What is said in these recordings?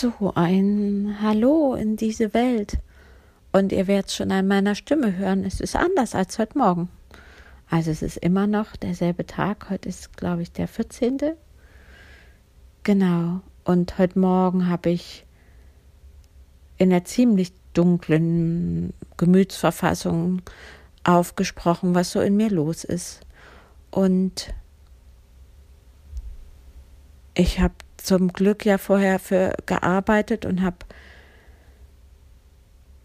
So ein Hallo in diese Welt. Und ihr werdet schon an meiner Stimme hören, es ist anders als heute Morgen. Also es ist immer noch derselbe Tag. Heute ist, glaube ich, der 14. Genau. Und heute Morgen habe ich in einer ziemlich dunklen Gemütsverfassung aufgesprochen, was so in mir los ist. Und ich habe zum Glück ja vorher für gearbeitet und habe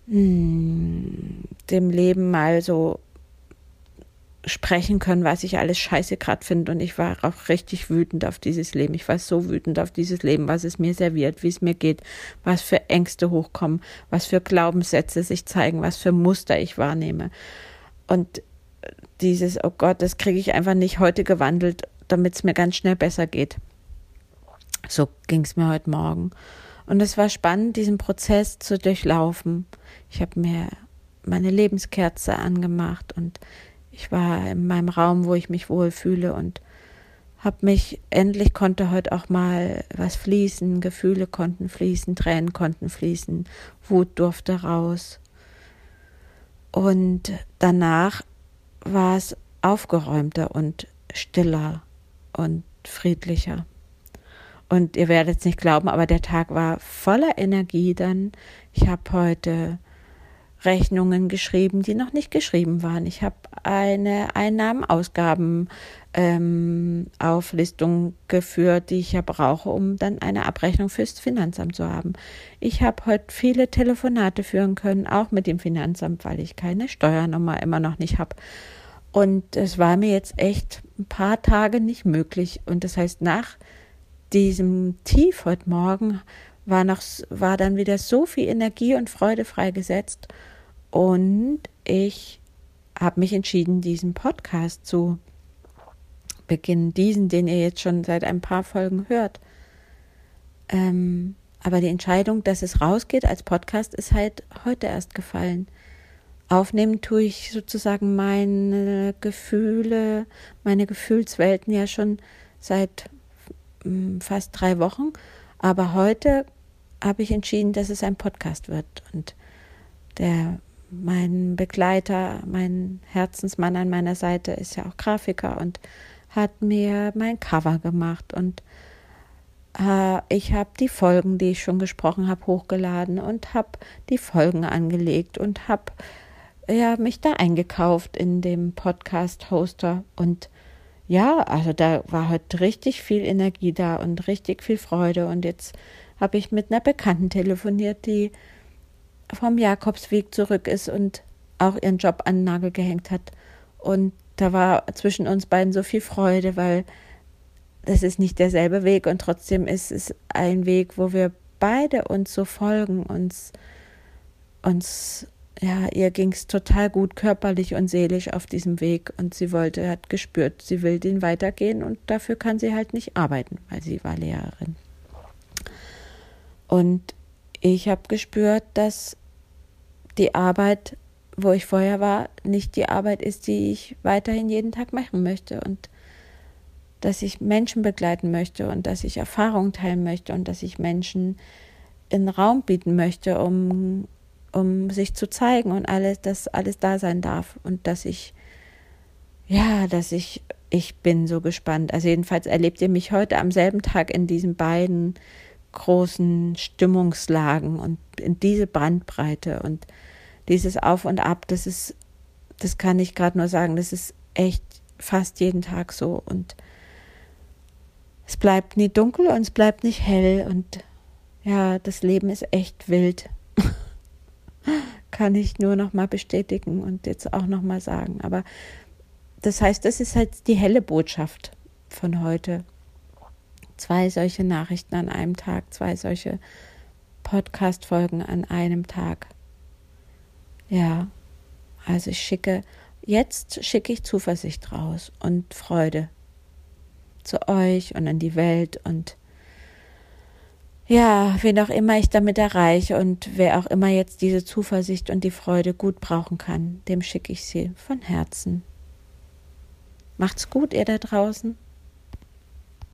hm, dem Leben mal so sprechen können, was ich alles scheiße gerade finde. Und ich war auch richtig wütend auf dieses Leben. Ich war so wütend auf dieses Leben, was es mir serviert, wie es mir geht, was für Ängste hochkommen, was für Glaubenssätze sich zeigen, was für Muster ich wahrnehme. Und dieses, oh Gott, das kriege ich einfach nicht heute gewandelt, damit es mir ganz schnell besser geht. So ging es mir heute Morgen. Und es war spannend, diesen Prozess zu durchlaufen. Ich habe mir meine Lebenskerze angemacht und ich war in meinem Raum, wo ich mich wohlfühle und habe mich, endlich konnte heute auch mal was fließen, Gefühle konnten fließen, Tränen konnten fließen, Wut durfte raus. Und danach war es aufgeräumter und stiller und friedlicher. Und ihr werdet es nicht glauben, aber der Tag war voller Energie dann. Ich habe heute Rechnungen geschrieben, die noch nicht geschrieben waren. Ich habe eine Einnahmen-Ausgaben ähm, geführt, die ich ja brauche, um dann eine Abrechnung fürs Finanzamt zu haben. Ich habe heute viele Telefonate führen können, auch mit dem Finanzamt, weil ich keine Steuernummer immer noch nicht habe. Und es war mir jetzt echt ein paar Tage nicht möglich. Und das heißt, nach diesem Tief heute Morgen war noch, war dann wieder so viel Energie und Freude freigesetzt. Und ich habe mich entschieden, diesen Podcast zu beginnen. Diesen, den ihr jetzt schon seit ein paar Folgen hört. Ähm, aber die Entscheidung, dass es rausgeht als Podcast, ist halt heute erst gefallen. Aufnehmen tue ich sozusagen meine Gefühle, meine Gefühlswelten ja schon seit fast drei Wochen. Aber heute habe ich entschieden, dass es ein Podcast wird. Und der mein Begleiter, mein Herzensmann an meiner Seite ist ja auch Grafiker und hat mir mein Cover gemacht und äh, ich habe die Folgen, die ich schon gesprochen habe, hochgeladen und habe die Folgen angelegt und habe ja mich da eingekauft in dem Podcast Hoster und ja, also da war heute richtig viel Energie da und richtig viel Freude und jetzt habe ich mit einer Bekannten telefoniert, die vom Jakobsweg zurück ist und auch ihren Job an den Nagel gehängt hat. Und da war zwischen uns beiden so viel Freude, weil das ist nicht derselbe Weg und trotzdem ist es ein Weg, wo wir beide uns so folgen, uns, uns, ja, ihr ging es total gut körperlich und seelisch auf diesem Weg und sie wollte, hat gespürt, sie will den weitergehen und dafür kann sie halt nicht arbeiten, weil sie war Lehrerin. Und ich habe gespürt, dass die Arbeit, wo ich vorher war, nicht die Arbeit ist, die ich weiterhin jeden Tag machen möchte und dass ich Menschen begleiten möchte und dass ich Erfahrungen teilen möchte und dass ich Menschen in Raum bieten möchte, um, um sich zu zeigen und alles, dass alles da sein darf und dass ich, ja, dass ich, ich bin so gespannt. Also jedenfalls erlebt ihr mich heute am selben Tag in diesen beiden großen Stimmungslagen und in diese Bandbreite und dieses Auf und Ab, das ist, das kann ich gerade nur sagen, das ist echt fast jeden Tag so und es bleibt nie dunkel und es bleibt nicht hell und ja, das Leben ist echt wild. Kann ich nur noch mal bestätigen und jetzt auch noch mal sagen, aber das heißt, das ist halt die helle Botschaft von heute zwei solche Nachrichten an einem Tag, zwei solche Podcast-Folgen an einem Tag. Ja, also ich schicke, jetzt schicke ich Zuversicht raus und Freude zu euch und an die Welt und ja, wen auch immer ich damit erreiche und wer auch immer jetzt diese Zuversicht und die Freude gut brauchen kann, dem schicke ich sie von Herzen. Macht's gut, ihr da draußen.